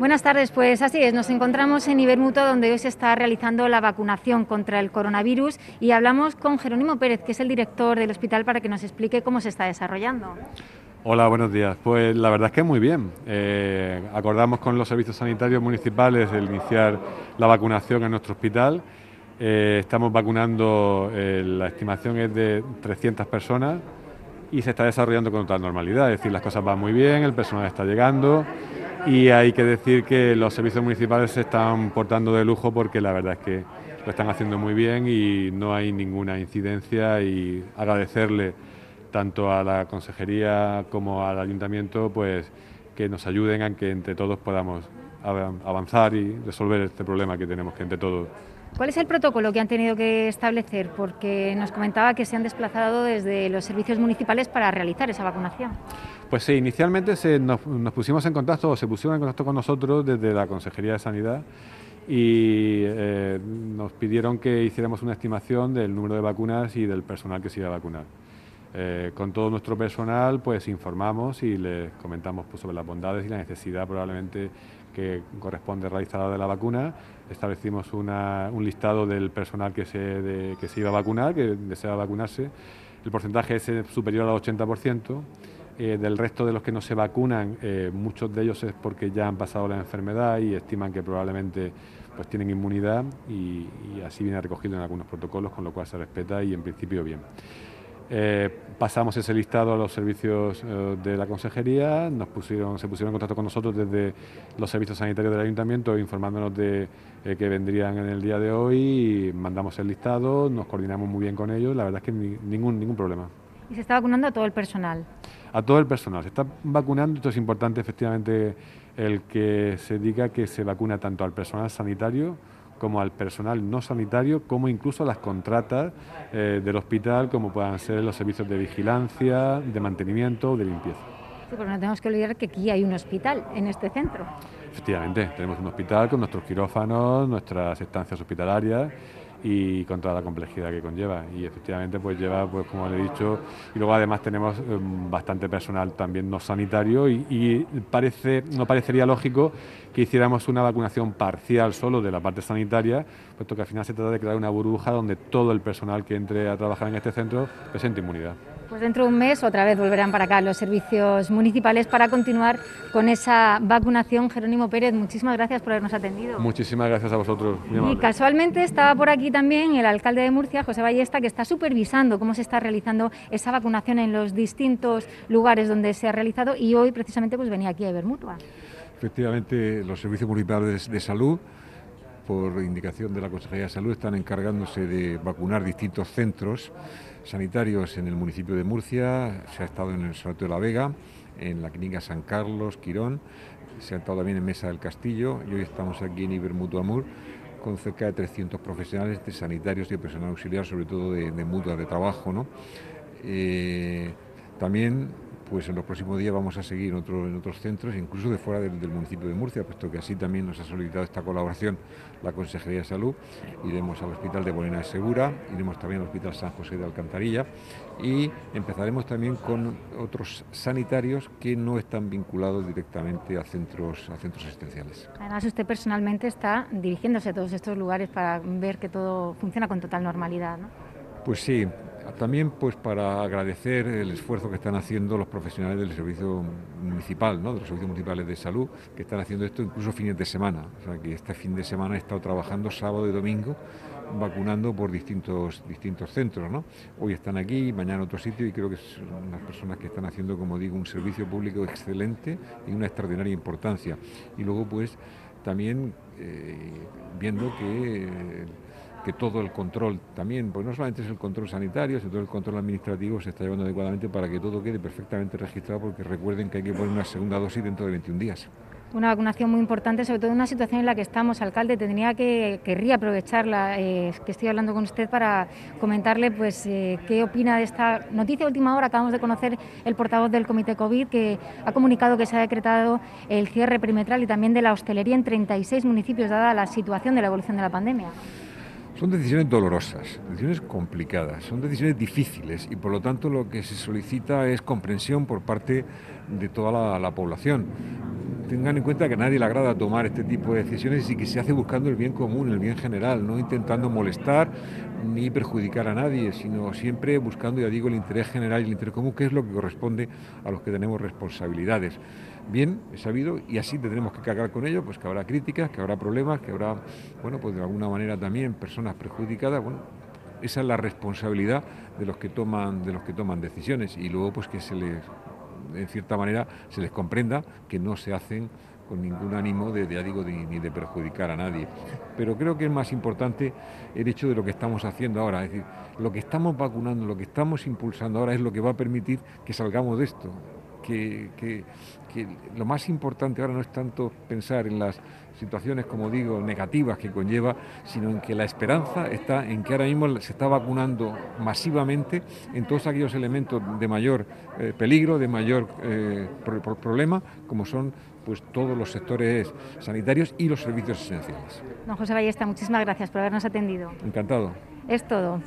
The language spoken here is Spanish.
Buenas tardes, pues así es, nos encontramos en Ibermuto donde hoy se está realizando la vacunación contra el coronavirus y hablamos con Jerónimo Pérez, que es el director del hospital, para que nos explique cómo se está desarrollando. Hola, buenos días. Pues la verdad es que muy bien. Eh, acordamos con los servicios sanitarios municipales el iniciar la vacunación en nuestro hospital. Eh, estamos vacunando, eh, la estimación es de 300 personas y se está desarrollando con total normalidad. Es decir, las cosas van muy bien, el personal está llegando y hay que decir que los servicios municipales se están portando de lujo porque la verdad es que lo están haciendo muy bien y no hay ninguna incidencia y agradecerle tanto a la consejería como al ayuntamiento pues que nos ayuden a que entre todos podamos avanzar y resolver este problema que tenemos que entre todos ¿Cuál es el protocolo que han tenido que establecer? Porque nos comentaba que se han desplazado desde los servicios municipales para realizar esa vacunación. Pues sí, inicialmente nos, pusimos en contacto o se pusieron en contacto con nosotros desde la Consejería de Sanidad y eh, nos pidieron que hiciéramos una estimación del número de vacunas y del personal que se iba a vacunar. Eh, con todo nuestro personal pues informamos y les comentamos pues, sobre las bondades y la necesidad probablemente que corresponde realizar de la vacuna. Establecimos un listado del personal que se, que se iba a vacunar, que desea vacunarse. El porcentaje es superior al 80%. Eh, del resto de los que no se vacunan, eh, muchos de ellos es porque ya han pasado la enfermedad y estiman que probablemente pues tienen inmunidad y así viene recogido en algunos protocolos, con lo cual se respeta y en principio bien. Eh, pasamos ese listado a los servicios eh, de la consejería, nos pusieron, se pusieron en contacto con nosotros desde los servicios sanitarios del ayuntamiento informándonos de eh, que vendrían en el día de hoy y mandamos el listado, nos coordinamos muy bien con ellos, la verdad es que ningún, ningún problema. ¿Y se está vacunando a todo el personal? A todo el personal, se está vacunando, esto es importante efectivamente el que se diga que se vacuna tanto al personal sanitario como al personal no sanitario, como incluso a las contratas eh, del hospital, como puedan ser los servicios de vigilancia, de mantenimiento, de limpieza. Sí, pero no tenemos que olvidar que aquí hay un hospital en este centro. Efectivamente, tenemos un hospital con nuestros quirófanos, nuestras estancias hospitalarias y con toda la complejidad que conlleva. Y efectivamente, pues lleva, pues como le he dicho, y luego además tenemos em, bastante personal también no sanitario y, parece, no parecería lógico que hiciéramos una vacunación parcial solo de la parte sanitaria, puesto que al final se trata de crear una burbuja donde todo el personal que entre a trabajar en este centro presente inmunidad. Pues dentro de un mes otra vez volverán para acá los servicios municipales para continuar con esa vacunación. Jerónimo Pérez, muchísimas gracias por habernos atendido. Muchísimas gracias a vosotros. Y casualmente estaba por aquí también el alcalde de Murcia, José Ballesta, que está supervisando cómo se está realizando esa vacunación en los distintos lugares donde se ha realizado y hoy precisamente pues venía aquí a ver Mutua. Efectivamente, los servicios municipales de salud por indicación de la Consejería de Salud, están encargándose de vacunar distintos centros sanitarios en el municipio de Murcia, se ha estado en el Sanatorio de la Vega, en la clínica San Carlos, Quirón, se ha estado también en Mesa del Castillo y hoy estamos aquí en Ibermutuo Amur con cerca de 300 profesionales de sanitarios y de personal auxiliar, sobre todo de, mutuas de trabajo. ¿no? Eh, también pues en los próximos días vamos a seguir en, otros centros, incluso de fuera del, municipio de Murcia, puesto que así también nos ha solicitado esta colaboración la Consejería de Salud. Iremos al Hospital de Bolena de Segura, iremos también al Hospital San José de Alcantarilla y empezaremos también con otros sanitarios que no están vinculados directamente a centros, a centros asistenciales. Además, usted personalmente está dirigiéndose a todos estos lugares para ver que todo funciona con total normalidad, ¿no? Pues sí, también pues para agradecer el esfuerzo que están haciendo los profesionales del servicio municipal, ¿no? de los servicios municipales de salud, que están haciendo esto incluso fines de semana. O sea que este fin de semana he estado trabajando sábado y domingo vacunando por distintos, distintos centros. ¿no? Hoy están aquí, mañana en otro sitio y creo que son unas personas que están haciendo, como digo, un servicio público excelente y una extraordinaria importancia. Y luego pues también eh, viendo que que todo el control también, pues no solamente es el control sanitario, sino todo el control administrativo se está llevando adecuadamente para que todo quede perfectamente registrado, porque recuerden que hay que poner una segunda dosis dentro de 21 días. Una vacunación muy importante, sobre todo en una situación en la que estamos, alcalde. Tendría que querría aprovecharla, eh, que estoy hablando con usted para comentarle, pues, eh, qué opina de esta noticia última hora. Acabamos de conocer el portavoz del Comité COVID que ha comunicado que se ha decretado el cierre perimetral y también de la hostelería en 36 municipios, dada la situación de la evolución de la pandemia. Son decisiones dolorosas, decisiones complicadas, son decisiones difíciles y por lo tanto lo que se solicita es comprensión por parte de toda la, población. Tengan en cuenta que a nadie le agrada tomar este tipo de decisiones y que se hace buscando el bien común, el bien general, no intentando molestar ni perjudicar a nadie, sino siempre buscando, ya digo, el interés general y el interés común, que es lo que corresponde a los que tenemos responsabilidades. Bien, he sabido, y así tendremos que cargar con ello, pues que habrá críticas, que habrá problemas, que habrá, bueno, pues de alguna manera también personas perjudicadas, bueno, esa es la responsabilidad de los que toman, de los que toman decisiones, y luego pues que se les en cierta manera se les comprenda que no se hacen con ningún ánimo de, digo, ni de perjudicar a nadie. Pero creo que es más importante el hecho de lo que estamos haciendo ahora. Es decir, lo que estamos vacunando, lo que estamos impulsando ahora es lo que va a permitir que salgamos de esto. Que, que, lo más importante ahora no es tanto pensar en las situaciones, como digo, negativas que conlleva, sino en que la esperanza está en que ahora mismo se está vacunando masivamente en todos aquellos elementos de mayor eh, peligro, de mayor eh, problema, como son pues todos los sectores sanitarios y los servicios esenciales. Don José Ballesta, muchísimas gracias por habernos atendido. Encantado. Es todo.